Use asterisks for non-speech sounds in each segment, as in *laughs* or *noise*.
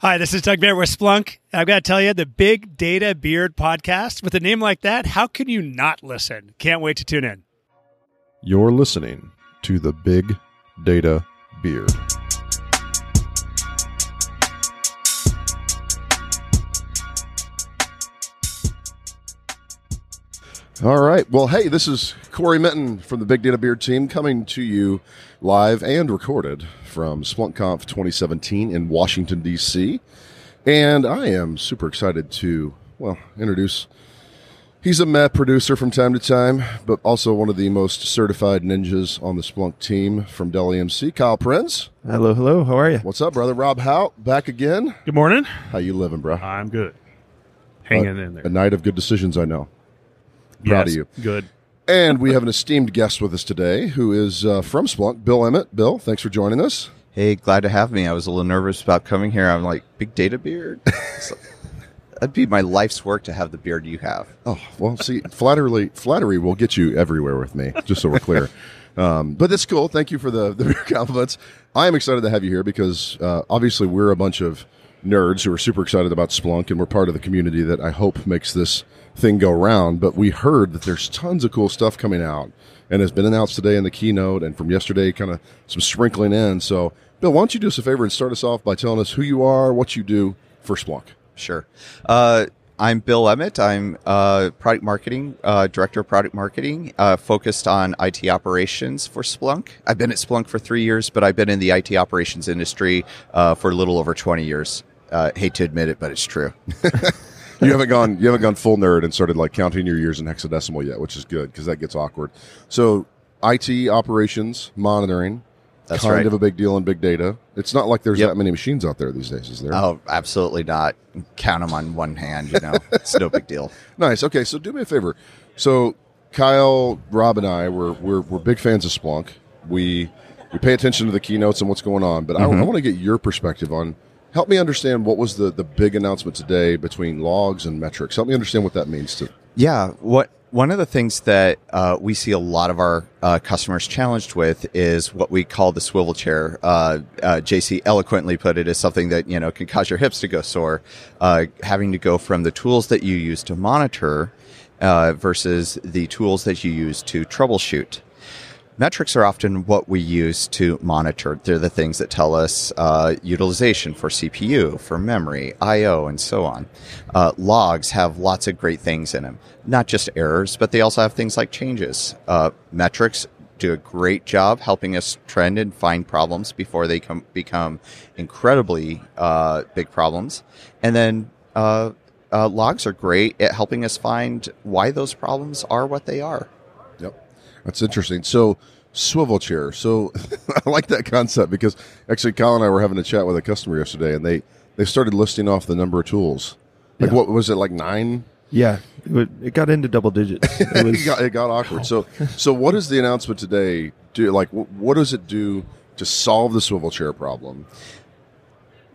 Hi, this is Doug Bear with Splunk. I've got to tell you, the Big Data Beard podcast, with a name like that, how can you not listen? Can't wait to tune in. You're listening to the Big Data Beard. All right. Well, hey, this is Cory Minton from the Big Data Beard team coming to you live and recorded from SplunkConf 2017 in Washington, D.C. And I am super excited to, well, introduce. He's a map producer from time to time, but also one of the most certified ninjas on the Splunk team from Dell EMC, Kyle Prins. Hello, hello. How are you? What's up, brother? Rob Hout, back again. Good morning. How you living, bro? I'm good. Hanging in there. A night of good decisions, I know. Proud Yes, of you. Good. And we have an esteemed guest with us today who is uh, from Splunk, Bill Emmett. Bill, thanks for joining us. Hey, glad to have me. I was a little nervous about coming here. I'm like, big data beard? *laughs* That'd be my life's work to have the beard you have. Oh, well, see, flattery, flattery will get you everywhere with me, just so we're clear. *laughs* Um, but that's cool. Thank you for the, the *laughs* compliments. I am excited to have you here because uh, obviously we're a bunch of nerds who are super excited about Splunk, and we're part of the community that I hope makes this thing go round. But we heard that there's tons of cool stuff coming out and has been announced today in the keynote and from yesterday, kind of some sprinkling in. So, Bill, why don't you do us a favor and start us off by telling us who you are, what you do for Splunk? Sure. Uh, I'm Bill Emmett. I'm uh, product marketing, uh, director of product marketing, uh, focused on IT operations for Splunk. I've been at Splunk for three years, but I've been in the IT operations industry uh, for a little over 20 years. Uh, hate to admit it, but it's true. *laughs* you haven't gone you haven't gone full nerd and started like counting your years in hexadecimal yet, which is good because that gets awkward. So IT operations monitoring, That's kind right. of a big deal in big data. It's not like there's Yep. that many machines out there these days, is there? Oh, absolutely not. Count them on one hand, you know. *laughs* it's no big deal. Nice. Okay, so do me a favor. So Kyle, Rob, and I we're we're, we're big fans of Splunk. We we pay attention to the keynotes and what's going on, but I, I mm-hmm. want to get your perspective on. Help me understand what was the, the big announcement today between logs and metrics. Help me understand what that means to Yeah, what one of the things that uh, we see a lot of our uh, customers challenged with is what we call the swivel chair. Uh, uh, JC eloquently put it as something that you know can cause your hips to go sore. Uh, having to go from the tools that you use to monitor uh, versus the tools that you use to troubleshoot. Metrics are often what we use to monitor. They're the things that tell us uh, utilization for CPU, for memory, I/O, and so on. Uh, logs have lots of great things in them, not just errors, but they also have things like changes. Uh, metrics do a great job helping us trend and find problems before they com- become incredibly uh, big problems, and then. Uh, uh, logs are great at helping us find why those problems are what they are. That's interesting. So swivel chair. So *laughs* I like that concept because actually Kyle and I were having a chat with a customer yesterday and they, they started listing off the number of tools. Like Yeah. what was it like nine? Yeah, it, got into double digits. *laughs* It It got, it got awkward. So so what does the announcement today do? Like wh- what does it do to solve the swivel chair problem?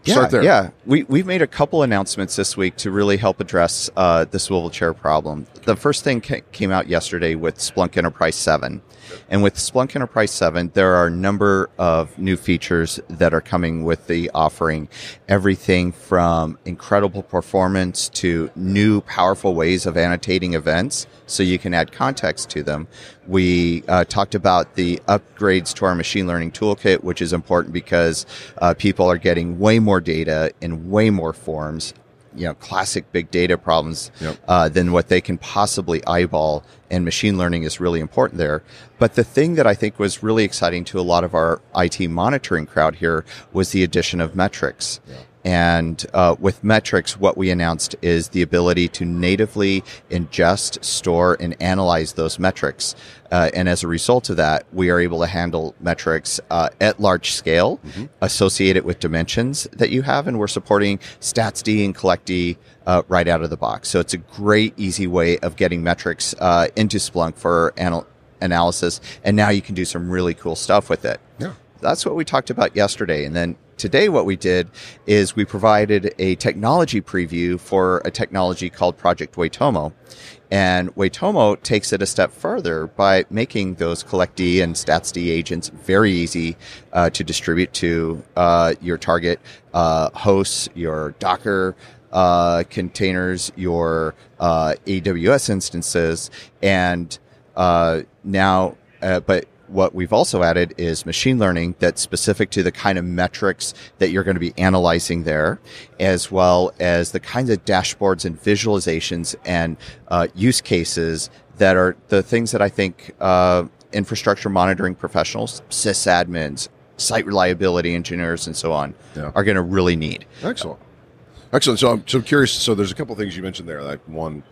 Yeah. Yeah, we we've made a couple announcements this week to really help address uh, the swivel chair problem. The first thing ca- came out yesterday with Splunk Enterprise Seven, and with Splunk Enterprise Seven, there are a number of new features that are coming with the offering. Everything from incredible performance to new powerful ways of annotating events, so you can add context to them. We uh, talked about the upgrades to our machine learning toolkit, which is important because uh, people are getting way more data in way more forms. You know, classic big data problems Yep. uh, than what they can possibly eyeball, and machine learning is really important there. But the thing that I think was really exciting to a lot of our IT monitoring crowd here was the addition of metrics. And uh, with metrics, what we announced is the ability to natively ingest, store, and analyze those metrics. Uh, and as a result of that, we are able to handle metrics uh, at large scale, associate it with dimensions that you have, and we're supporting StatsD and CollectD uh, right out of the box. So it's a great, easy way of getting metrics uh, into Splunk for anal- analysis, and now you can do some really cool stuff with it Yeah. that's what we talked about yesterday. And then today, what we did is we provided a technology preview for a technology called Project Waitomo. And Waitomo takes it a step further by making those collectD and statsd agents very easy uh, to distribute to uh, your target uh, hosts, your Docker uh, containers, your uh, AWS instances, and uh, now, but what we've also added is machine learning that's specific to the kind of metrics that you're going to be analyzing there, as well as the kinds of dashboards and visualizations and uh, use cases that are the things that I think uh, infrastructure monitoring professionals, sysadmins, site reliability engineers, and so on Yeah. are going to really need. Excellent. Excellent. So I'm so curious. So there's a couple things you mentioned there. Like one,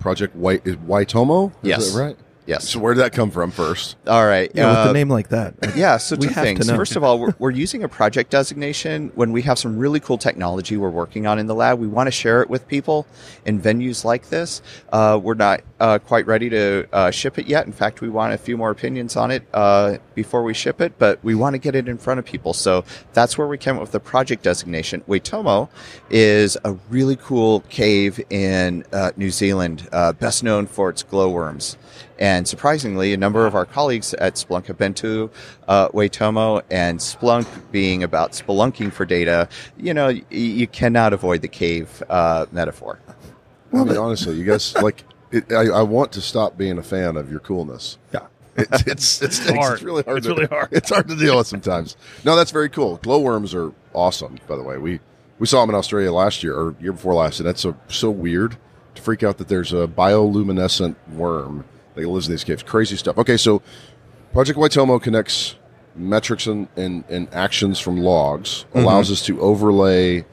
Project White is Waitomo. Is Yes. that right? Yes. So where did that come from first? All right. Yeah, with uh, a name like that. Yeah, so two things. First of all, we're, we're using a project designation when we have some really cool technology we're working on in the lab. We want to share it with people in venues like this. Uh, we're not uh, quite ready to uh, ship it yet. In fact, we want a few more opinions on it uh, before we ship it, but we want to get it in front of people. So that's where we came up with the project designation. Waitomo is a really cool cave in uh, New Zealand, uh, best known for its glowworms. And surprisingly, a number of our colleagues at Splunk have been to uh, Waitomo, and Splunk being about spelunking for data, you know, y- you cannot avoid the cave uh, metaphor. I mean, honestly, you guys like. It, I, I want to stop being a fan of your coolness. Yeah. It, it's it's, it's, hard. really hard. It's to, really hard. It's hard to deal with sometimes. No, that's very cool. Glowworms are awesome. By the way, we we saw them in Australia last year or year before last, and that's so so weird to freak out that there's a bioluminescent worm in these caves. Crazy stuff. Okay, so Project Waitomo connects metrics and, and, and actions from logs, allows us to overlay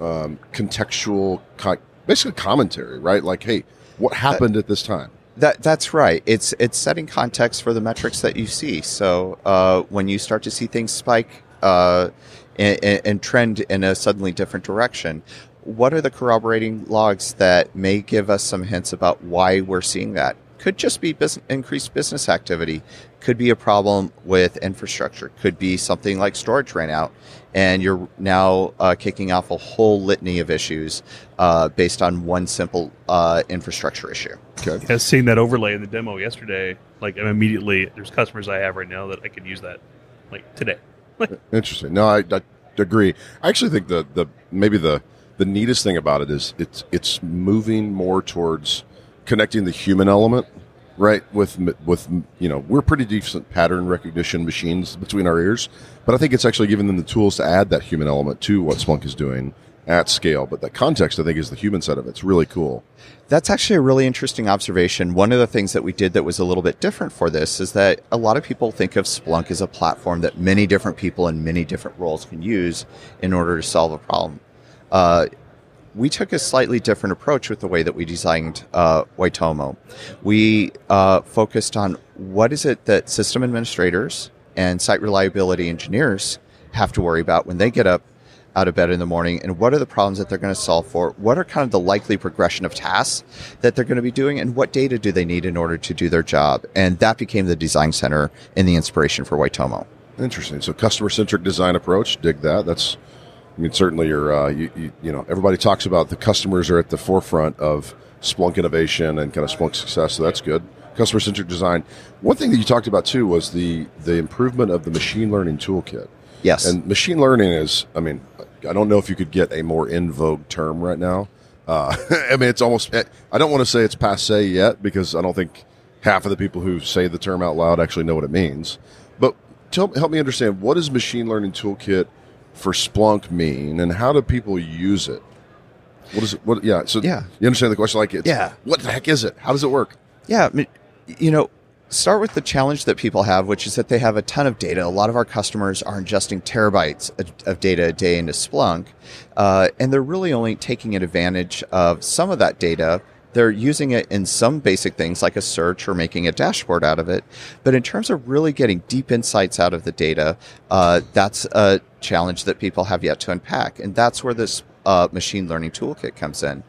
um, contextual, co- basically commentary, right? Like, hey, what happened at this time? That that's right. It's it's setting context for the metrics that you see. So uh, when you start to see things spike uh, and, and trend in a suddenly different direction, what are the corroborating logs that may give us some hints about why we're seeing that? Could just be bus- increased business activity. Could be a problem with infrastructure. Could be something like storage ran out, and you're now uh, kicking off a whole litany of issues uh, based on one simple uh, infrastructure issue. Okay. Yeah, seeing that overlay in the demo yesterday, like I'm immediately there's customers I have right now that I could use that like today. Interesting. No, I, I agree. I actually think the, the maybe the the neatest thing about it is it's it's moving more towards connecting the human element, right? With with you know we're pretty decent pattern recognition machines between our ears, but I think it's actually giving them the tools to add that human element to what Splunk is doing at scale. But that context, I think, is the human side of it. It's really cool. That's actually a really interesting observation. One of the things that we did that was a little bit different for this is that a lot of people think of Splunk as a platform that many different people in many different roles can use in order to solve a problem. Uh, we took a slightly different approach with the way that we designed uh, Waitomo. We uh, focused on what is it that system administrators and site reliability engineers have to worry about when they get up out of bed in the morning and what are the problems that they're going to solve for what are kind of the likely progression of tasks that they're going to be doing and what data do they need in order to do their job and that became the design center and the inspiration for Waitomo. Interesting. So customer centric design approach. Dig that. That's. I mean, certainly you're. Uh, you, you you know everybody talks about the customers are at the forefront of Splunk innovation and kind of Splunk success. So that's good. Customer centric design. One thing that you talked about too was the the improvement of the machine learning toolkit. Yes. And machine learning is. I mean, I don't know if you could get a more in vogue term right now. Uh, *laughs* I mean, it's almost. I don't want to say it's passe yet because I don't think half of the people who say the term out loud actually know what it means. But tell, help me understand what is machine learning toolkit for Splunk mean, and how do people use it? What is it? What? Yeah. So Yeah. you understand the question? Like, it's, Yeah. What the heck is it? How does it work? Yeah, I mean, you know, start with the challenge that people have, which is that they have a ton of data. A lot of our customers are ingesting terabytes of, of data a day into Splunk, uh, and they're really only taking advantage of some of that data. They're using it in some basic things like a search or making a dashboard out of it. But in terms of really getting deep insights out of the data, uh, that's a challenge that people have yet to unpack. And that's where this uh, machine learning toolkit comes in.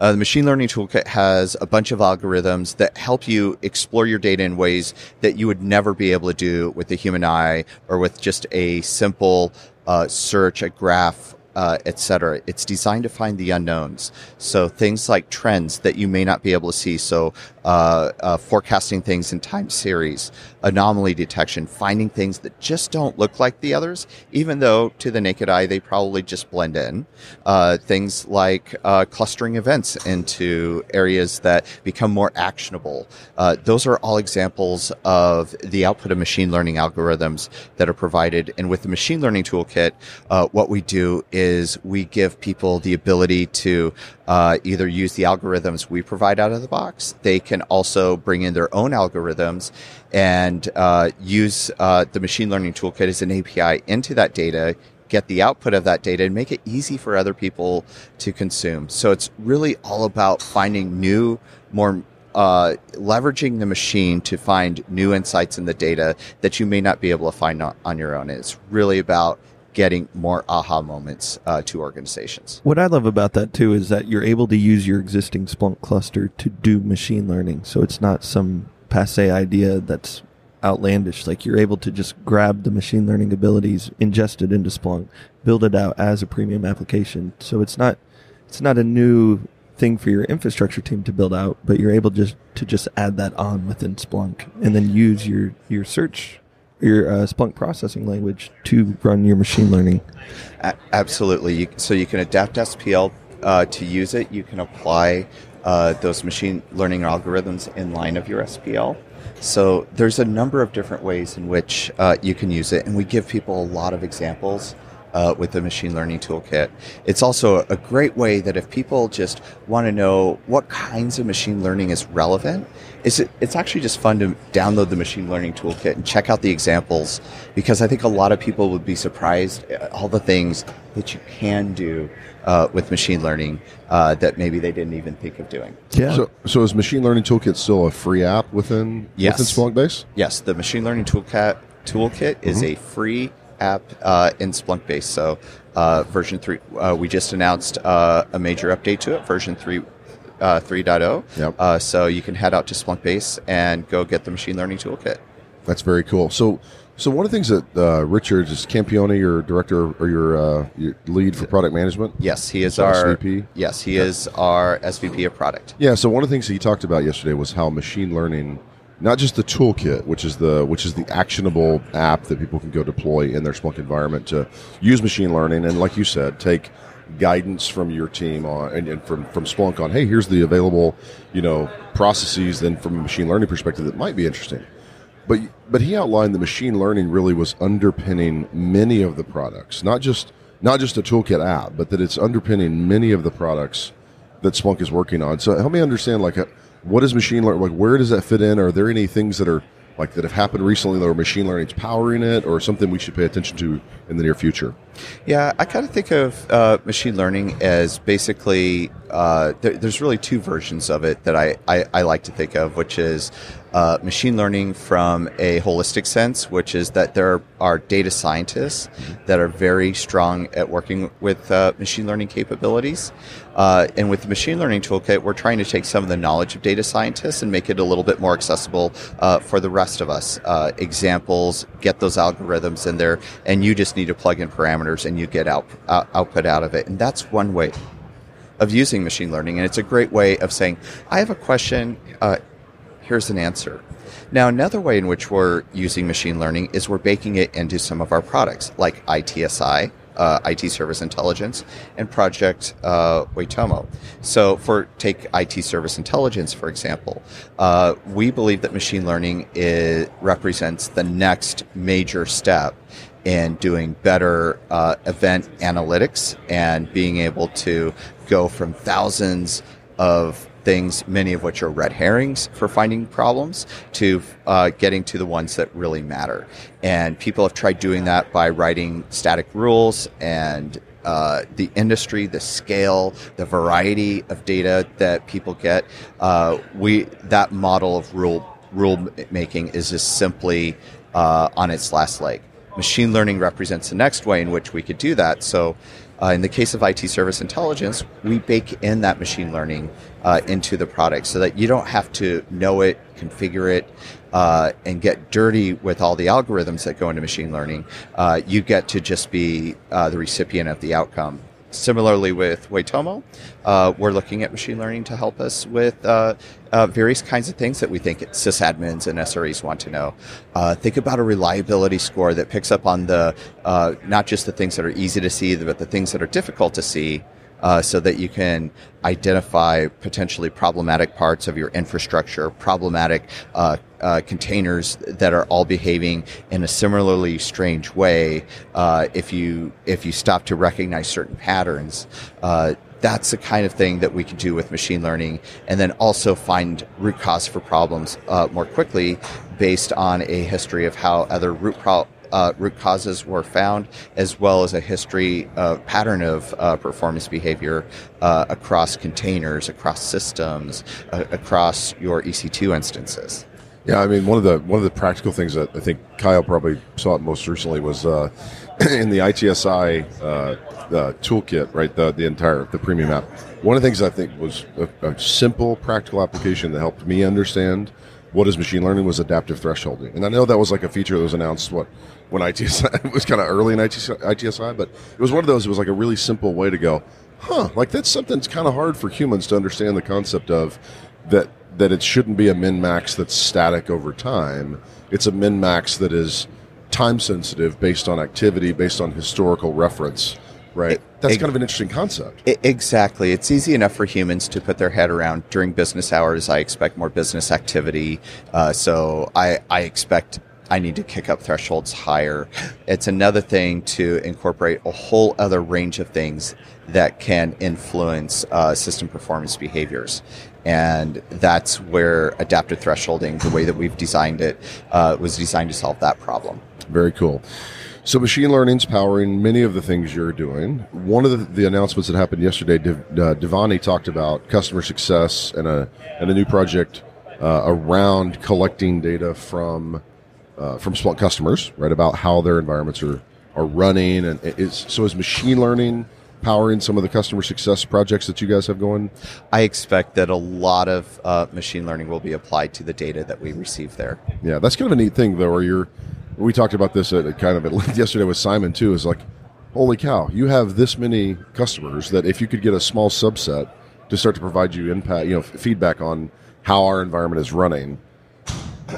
Uh, the machine learning toolkit has a bunch of algorithms that help you explore your data in ways that you would never be able to do with the human eye or with just a simple uh, search, a graph, uh, etc. It's designed to find the unknowns. So things like trends that you may not be able to see. So uh, uh, forecasting things in time series, anomaly detection, finding things that just don't look like the others, even though to the naked eye they probably just blend in. Uh, things like uh, clustering events into areas that become more actionable. Uh, those are all examples of the output of machine learning algorithms that are provided. And with the machine learning toolkit, uh, what we do is we give people the ability to either use the algorithms we provide out of the box. They can also bring in their own algorithms and uh, use uh, the machine learning toolkit as an API into that data, get the output of that data, and make it easy for other people to consume. So it's really all about finding new, more uh, leveraging the machine to find new insights in the data that you may not be able to find on, on your own. It's really about getting more aha moments uh, to organizations. What I love about that too is that you're able to use your existing Splunk cluster to do machine learning. So it's not some passe idea that's outlandish. Like you're able to just grab the machine learning abilities, ingest it into Splunk, build it out as a premium application. So it's not it's not a new thing for your infrastructure team to build out, but you're able just to just add that on within Splunk and then use your your search your uh, Splunk processing language to run your machine learning. A- absolutely. You, so you can adapt SPL uh, to use it. You can apply uh, those machine learning algorithms in line of your SPL. So there's a number of different ways in which uh, you can use it, and we give people a lot of examples. Uh, with the machine learning toolkit. It's also a great way that if people just want to know what kinds of machine learning is relevant, is it, it's actually just fun to download the machine learning toolkit and check out the examples because I think a lot of people would be surprised at all the things that you can do uh, with machine learning uh, that maybe they didn't even think of doing. Yeah. So, so is Machine Learning Toolkit still a free app within Yes. within Splunk Base? Yes, the machine learning toolkit toolkit is a free app uh, in Splunk base. So uh, version three, uh, we just announced uh, a major update to it, version three. Uh, 3.0. Yep. Uh, so you can head out to Splunk Base and go get the machine learning toolkit. That's very cool. So, so one of the things that uh, Richard is Campione, your director or your, uh, your lead for product management. Yes, he is our SVP? Yes, he is our SVP of product. Yeah. So one of the things that he talked about yesterday was how machine learning, not just the toolkit, which is the which is the actionable app that people can go deploy in their Splunk environment to use machine learning, and like you said, take guidance from your team on and, and from from Splunk on, hey, here's the available, you know, processes. Then from a machine learning perspective, that might be interesting. But but he outlined that machine learning really was underpinning many of the products, not just not just a toolkit app, but that it's underpinning many of the products that Splunk is working on. So help me understand, like, uh, what is machine learning? Like, where does that fit in? Are there any things that are like that have happened recently that machine learning is powering it, or something we should pay attention to in the near future? Yeah, I kind of think of uh, machine learning as basically uh, there, there's really two versions of it that I, I, I like to think of, which is uh, machine learning from a holistic sense, which is that there are data scientists that are very strong at working with uh, machine learning capabilities. Uh, and with the machine learning toolkit, we're trying to take some of the knowledge of data scientists and make it a little bit more accessible uh, for the rest of us. Uh, examples, get those algorithms in there, and you just need to plug in parameters and you get out, out, output out of it. And that's one way of using machine learning. And it's a great way of saying, I have a question, uh, here's an answer. Now, another way in which we're using machine learning is we're baking it into some of our products, like ITSI, uh, IT Service Intelligence, and Project uh, Waitomo. So, for take IT Service Intelligence, for example, uh, we believe that machine learning is, represents the next major step in doing better uh, event analytics and being able to go from thousands of things, many of which are red herrings for finding problems, to uh, getting to the ones that really matter. And people have tried doing that by writing static rules and uh, the industry, the scale, the variety of data that people get. Uh, we that model of rule rule making is just simply uh, on its last leg. Machine learning represents the next way in which we could do that. So Uh, in the case of IT service intelligence, we bake in that machine learning uh, into the product so that you don't have to know it, configure it, uh, and get dirty with all the algorithms that go into machine learning. Uh, you get to just be uh, the recipient of the outcome. Similarly, with Waitomo, uh, we're looking at machine learning to help us with uh, uh, various kinds of things that we think sysadmins and SREs want to know. Uh, think about a reliability score that picks up on the uh, not just the things that are easy to see, but the things that are difficult to see uh, so that you can identify potentially problematic parts of your infrastructure, problematic uh, uh, containers that are all behaving in a similarly strange way. Uh, if you if you stop to recognize certain patterns. Uh, that's the kind of thing that we can do with machine learning, and then also find root cause for problems uh, more quickly based on a history of how other root pro- uh, root causes were found, as well as a history uh, pattern of uh, performance behavior uh, across containers, across systems, uh, across your EC2 instances. Yeah, I mean one of the one of the practical things that I think Kyle probably saw it most recently was uh, *clears throat* in the ITSI toolkit, right? The the entire the premium app. One of the things I think was a, a simple, practical application that helped me understand what is machine learning was adaptive thresholding, and I know that was like a feature that was announced what when ITSI *laughs* it was kind of early in ITSI, ITSI, but it was one of those. It was like a really simple way to go, huh? Like that's something that's kind of hard for humans to understand the concept of that that it shouldn't be a min max that's static over time. It's a min max that is time sensitive based on activity, based on historical reference. Right. That's kind of an interesting concept. Exactly. It's easy enough for humans to put their head around during business hours. I expect more business activity. Uh, so I, I expect I need to kick up thresholds higher. It's another thing to incorporate a whole other range of things that can influence uh, system performance behaviors. And that's where adaptive thresholding, the way that we've designed it, uh, was designed to solve that problem. Very cool. So machine learning is powering many of the things you're doing. One of the, the announcements that happened yesterday, Div, uh, Devani talked about customer success and a and a new project uh, around collecting data from uh, from Splunk customers, right, about how their environments are are running, and is so is machine learning powering some of the customer success projects that you guys have going? I expect that a lot of uh, machine learning will be applied to the data that we receive there. Yeah, that's kind of a neat thing, though, where you're. We talked about this at kind of yesterday with Simon too. Is like, holy cow, you have this many customers that if you could get a small subset to start to provide you impact, you know, feedback on how our environment is running,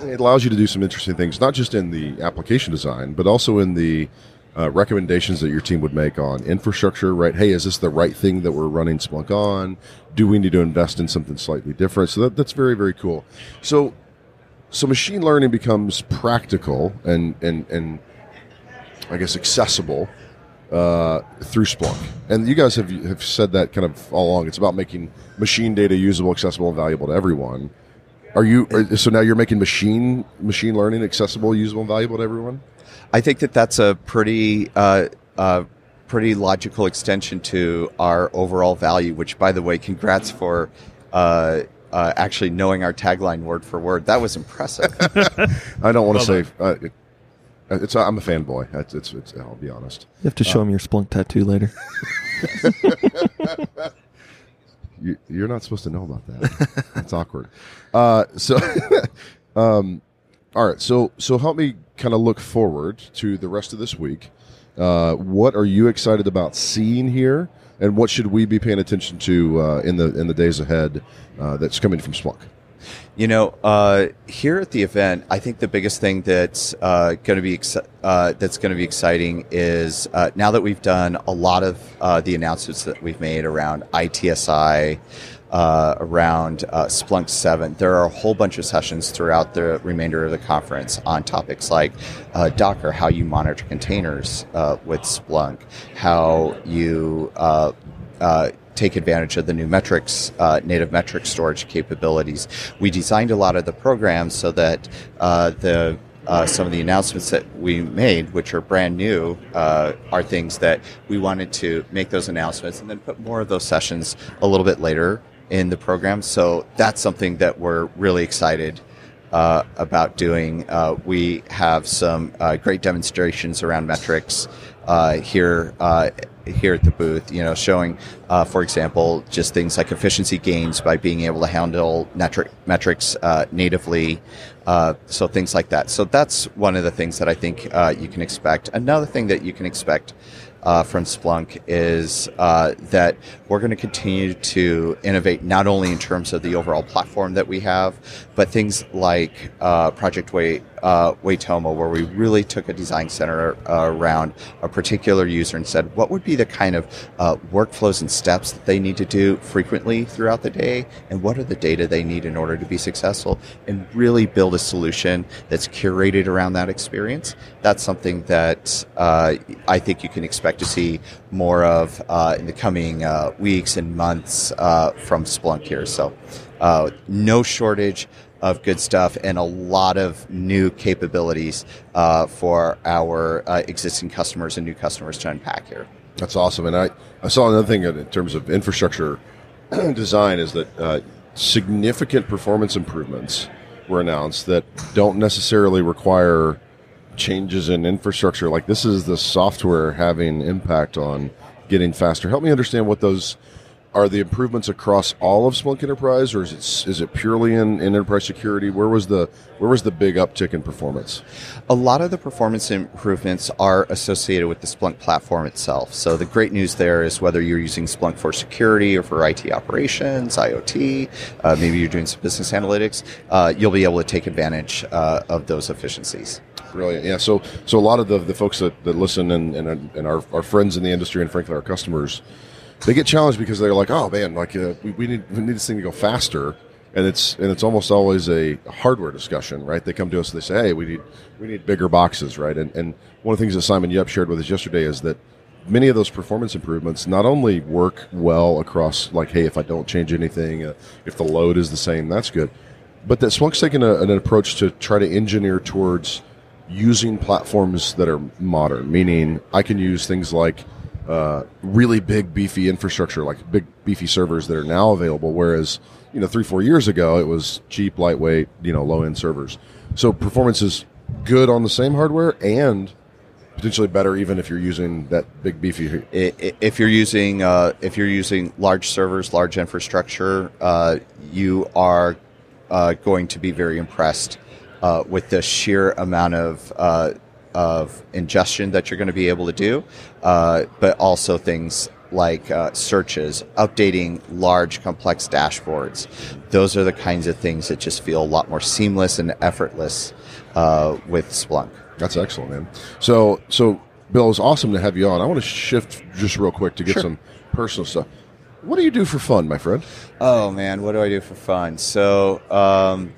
it allows you to do some interesting things, not just in the application design, but also in the uh, recommendations that your team would make on infrastructure, right? Hey, is this the right thing that we're running Splunk on? Do we need to invest in something slightly different? So that, that's very, very cool. So, so machine learning becomes practical and, and, and I guess accessible uh, through Splunk. And you guys have, have said that kind of all along. It's about making machine data usable, accessible, and valuable to everyone. Are you so now you're making machine machine learning accessible, usable, and valuable to everyone? I think that that's a pretty uh, uh, pretty logical extension to our overall value. Which, by the way, congrats for uh, uh actually knowing our tagline word for word. That was impressive. *laughs* I don't want to say. Uh, it, it's, I'm a fanboy. It's, it's, it's, I'll be honest. You have to show him your Splunk tattoo later. *laughs* you, are not supposed to know about that. *laughs* That's awkward. Uh, so, um, all right. So, so help me kind of look forward to the rest of this week. Uh, what are you excited about seeing here, and what should we be paying attention to uh, in the in the days ahead uh, that's coming from Splunk? You know, uh, here at the event, I think the biggest thing that's uh, going to be uh, that's going to be exciting is uh, now that we've done a lot of the announcements that we've made around ITSI, uh, around Splunk Seven. There are a whole bunch of sessions throughout the remainder of the conference on topics like Docker, how you monitor containers with Splunk, how you take advantage of the new metrics, uh, native metric storage capabilities. We designed a lot of the programs so that uh, the uh, some of the announcements that we made, which are brand new, uh, are things that we wanted to make those announcements and then put more of those sessions a little bit later in the program. So that's something that we're really excited uh, about doing. Uh, we have some uh, great demonstrations around metrics uh, here here at the booth. You know, showing, uh, for example, just things like efficiency gains by being able to handle metric, metrics uh, natively. Uh, so things like that. So that's one of the things that I think uh, you can expect. Another thing that you can expect uh, from Splunk is uh, that we're going to continue to innovate not only in terms of the overall platform that we have, but things like uh, Project Way, uh, Waitomo, where we really took a design center uh, around a particular user and said, what would be the kind of uh, workflows and steps that they need to do frequently throughout the day, and what are the data they need in order to be successful, and really build a solution that's curated around that experience. That's something that uh, I think you can expect to see more of uh, in the coming uh, weeks and months uh, from Splunk here. So, no shortage of good stuff and a lot of new capabilities uh, for our uh, existing customers and new customers to unpack here. That's awesome. And I, I saw another thing in terms of infrastructure *clears throat* design is that uh, significant performance improvements were announced that don't necessarily require changes in infrastructure. Like this is the software having impact on getting faster. Help me understand what those are the improvements across all of Splunk Enterprise, or is it is it purely in, in enterprise security? Where was the where was the big uptick in performance? A lot of the performance improvements are associated with the Splunk platform itself. So the great news there is whether you're using Splunk for security or for IT operations, IoT, uh, maybe you're doing some business analytics, uh, you'll be able to take advantage uh, of those efficiencies. Brilliant. Yeah. So so a lot of the, the folks that, that listen and, and, and our, our friends in the industry and frankly our customers they get challenged because they're like, oh man, like uh, we, we need we need this thing to go faster, and it's and it's almost always a hardware discussion, right? They come to us and they say, hey, we need we need bigger boxes, right? And and one of the things that Simon Yup shared with us yesterday is that many of those performance improvements not only work well across like, hey, if I don't change anything, uh, if the load is the same, that's good, but that Splunk's taken a, an approach to try to engineer towards using platforms that are modern, meaning I can use things like uh, really big beefy infrastructure, like big beefy servers that are now available. Whereas you know three four years ago it was cheap, lightweight, you know low end servers. So performance is good on the same hardware and potentially better even if you're using that big beefy. If you're using uh, if you're using large servers, large infrastructure, uh, you are uh, going to be very impressed uh, with the sheer amount of of ingestion that you're going to be able to do, uh, but also things like uh, searches, updating large complex dashboards. Those are the kinds of things that just feel a lot more seamless and effortless uh, with Splunk. That's excellent, man. So, so Bill, it's awesome to have you on. I want to shift just real quick to get Sure. some personal stuff. What do you do for fun, my friend? Oh man, what do I do for fun? So um,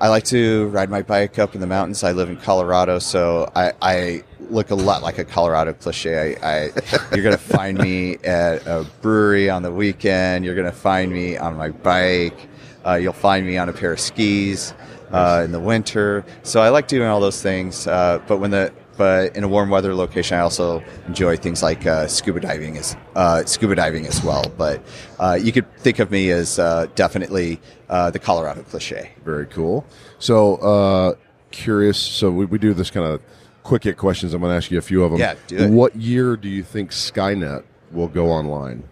I like to ride my bike up in the mountains. I live in Colorado, so I, I look a lot like a Colorado cliche. I, I *laughs* you're gonna find me at a brewery on the weekend. You're gonna find me on my bike. Uh, you'll find me on a pair of skis uh, in the winter. So I like doing all those things. Uh, but when the but in a warm weather location, I also enjoy things like uh, scuba diving as uh, scuba diving as well. But uh, you could think of me as uh, definitely uh, the Colorado cliche. Very cool. So, uh, curious. So we, we do this kind of quick hit questions. I'm going to ask you a few of them. Yeah, do it. What year do you think Skynet will go online?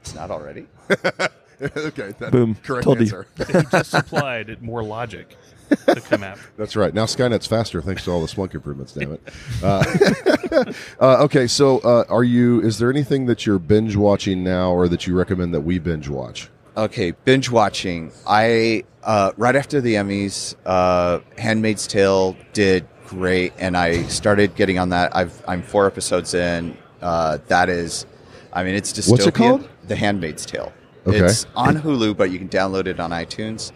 It's not already. *laughs* okay. That, Boom. Correct Told you. answer. He just supplied it more logic to come *laughs* out. That's right. Now Skynet's faster thanks to all the Splunk improvements. Damn it. Uh, *laughs* uh, okay, so uh, are you? Is there anything that you're binge watching now, or that you recommend that we binge watch? Okay, binge watching. I uh, right after the Emmys, uh, *Handmaid's Tale* did great, and I started getting on that. I've, I'm four episodes in. Uh, that is, I mean, it's dystopian. What's it called? *The Handmaid's Tale*. Okay. It's on Hulu, but you can download it on iTunes.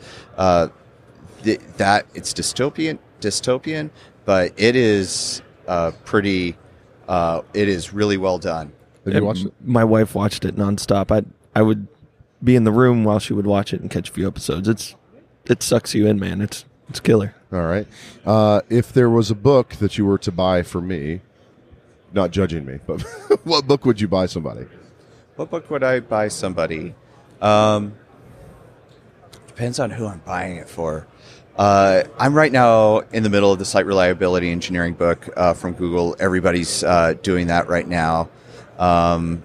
Th- that it's dystopian, dystopian, but it is uh, pretty. Uh, it is really well done. Have you watched it? My wife watched it nonstop. I I would be in the room while she would watch it and catch a few episodes. It's it sucks you in, man. It's it's killer. All right. Uh, if there was a book that you were to buy for me, not judging me, but *laughs* what book would you buy somebody? What book would I buy somebody? Um, depends on who I'm buying it for. Uh, I'm right now in the middle of the site reliability engineering book uh, from Google. Everybody's uh, doing that right now. Um,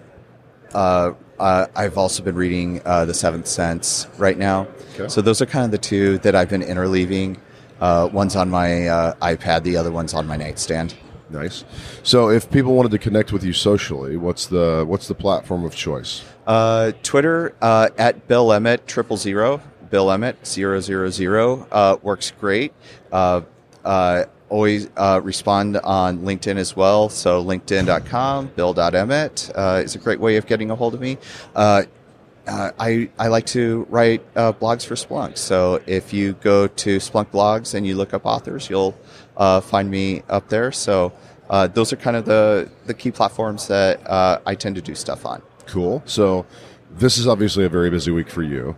uh, uh, I've also been reading uh, The Seventh Sense right now. Okay. So those are kind of the two that I've been interleaving. Uh, one's on my uh, iPad, the other one's on my nightstand. Nice. So, if people wanted to connect with you socially, what's the what's the platform of choice? Uh, Twitter uh, at Bill Emmett triple zero. Bill Emmett zero zero zero uh, works great. Uh, uh, always uh, respond on LinkedIn as well. So LinkedIn.com, Bill.Emmett uh, is a great way of getting a hold of me. Uh, I, I like to write uh, blogs for Splunk. So if you go to Splunk blogs and you look up authors, you'll uh, find me up there. So those are kind of the, the key platforms that I tend to do stuff on. Cool. So, this is obviously a very busy week for you.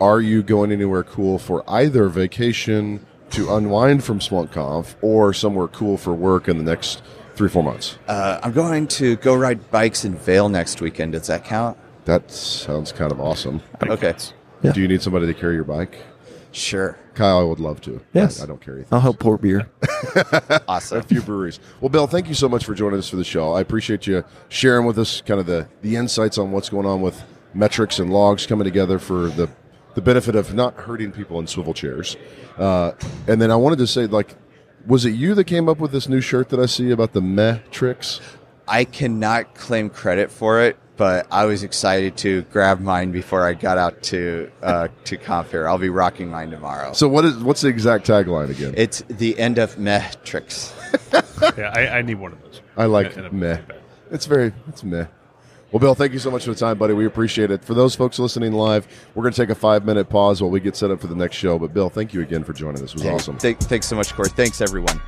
Are you going anywhere cool for either vacation to unwind from SplunkConf or somewhere cool for work in the next three four months? Uh, I'm going to go ride bikes in Vail next weekend. Does that count? That sounds kind of awesome. Okay. Yeah. Do you need somebody to carry your bike? Sure. Kyle, I would love to. Yes. I, I don't carry. I'll help pour beer. *laughs* Awesome. a few breweries. Well, Bill, thank you so much for joining us for the show. I appreciate you sharing with us kind of the, the insights on what's going on with metrics and logs coming together for the the benefit of not hurting people in swivel chairs. Uh, and then I wanted to say, like, was it you that came up with this new shirt that I see about the metrics? I cannot claim credit for it, but I was excited to grab mine before I got out to uh, to Compare. I'll be rocking mine tomorrow. So what is what's the exact tagline again? it's the end of metrics. *laughs* Yeah, I, I need one of those. I like And meh. It's very it's meh. Well, Bill, thank you so much for the time, buddy. We appreciate it. For those folks listening live, we're going to take a five minute pause while we get set up for the next show. But Bill, thank you again for joining us. It was awesome. Th- thanks so much, Cory. Thanks, everyone.